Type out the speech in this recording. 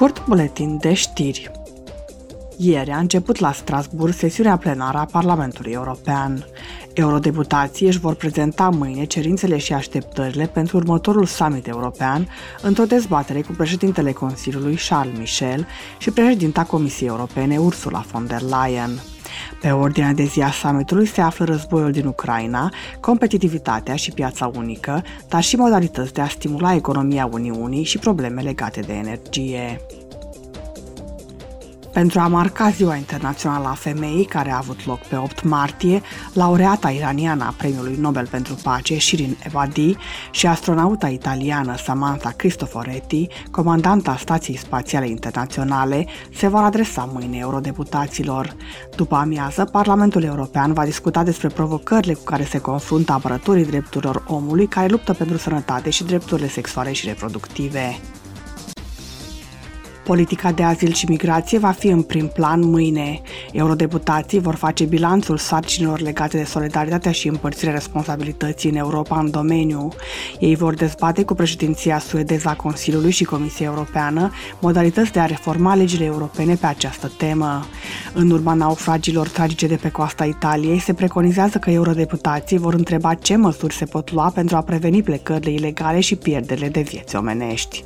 Scurt buletin de știri. Ieri a început la Strasburg sesiunea plenară a Parlamentului European. Eurodeputații își vor prezenta mâine cerințele și așteptările pentru următorul summit european într-o dezbatere cu președintele Consiliului Charles Michel și președinta Comisiei Europene Ursula von der Leyen. Pe ordinea de zi a summitului se află războiul din Ucraina, competitivitatea și piața unică, dar și modalități de a stimula economia Uniunii și probleme legate de energie. Pentru a marca Ziua Internațională a Femeii, care a avut loc pe 8 martie, laureata iraniană a Premiului Nobel pentru Pace, Shirin Ebadi, și astronauta italiană Samantha Cristoforetti, comandanta Stației Spațiale Internaționale, se vor adresa mâine eurodeputaților. După amiază, Parlamentul European va discuta despre provocările cu care se confruntă apărătorii drepturilor omului care luptă pentru sănătate și drepturile sexuale și reproductive. Politica de azil și migrație va fi în prim plan mâine. Eurodeputații vor face bilanțul sarcinilor legate de solidaritatea și împărțirea responsabilității în Europa în domeniu. Ei vor dezbate cu președinția suedeză a Consiliului și Comisia Europeană modalități de a reforma legile europene pe această temă. În urma naufragilor tragice de pe coasta Italiei, se preconizează că eurodeputații vor întreba ce măsuri se pot lua pentru a preveni plecările ilegale și pierderile de vieți omenești.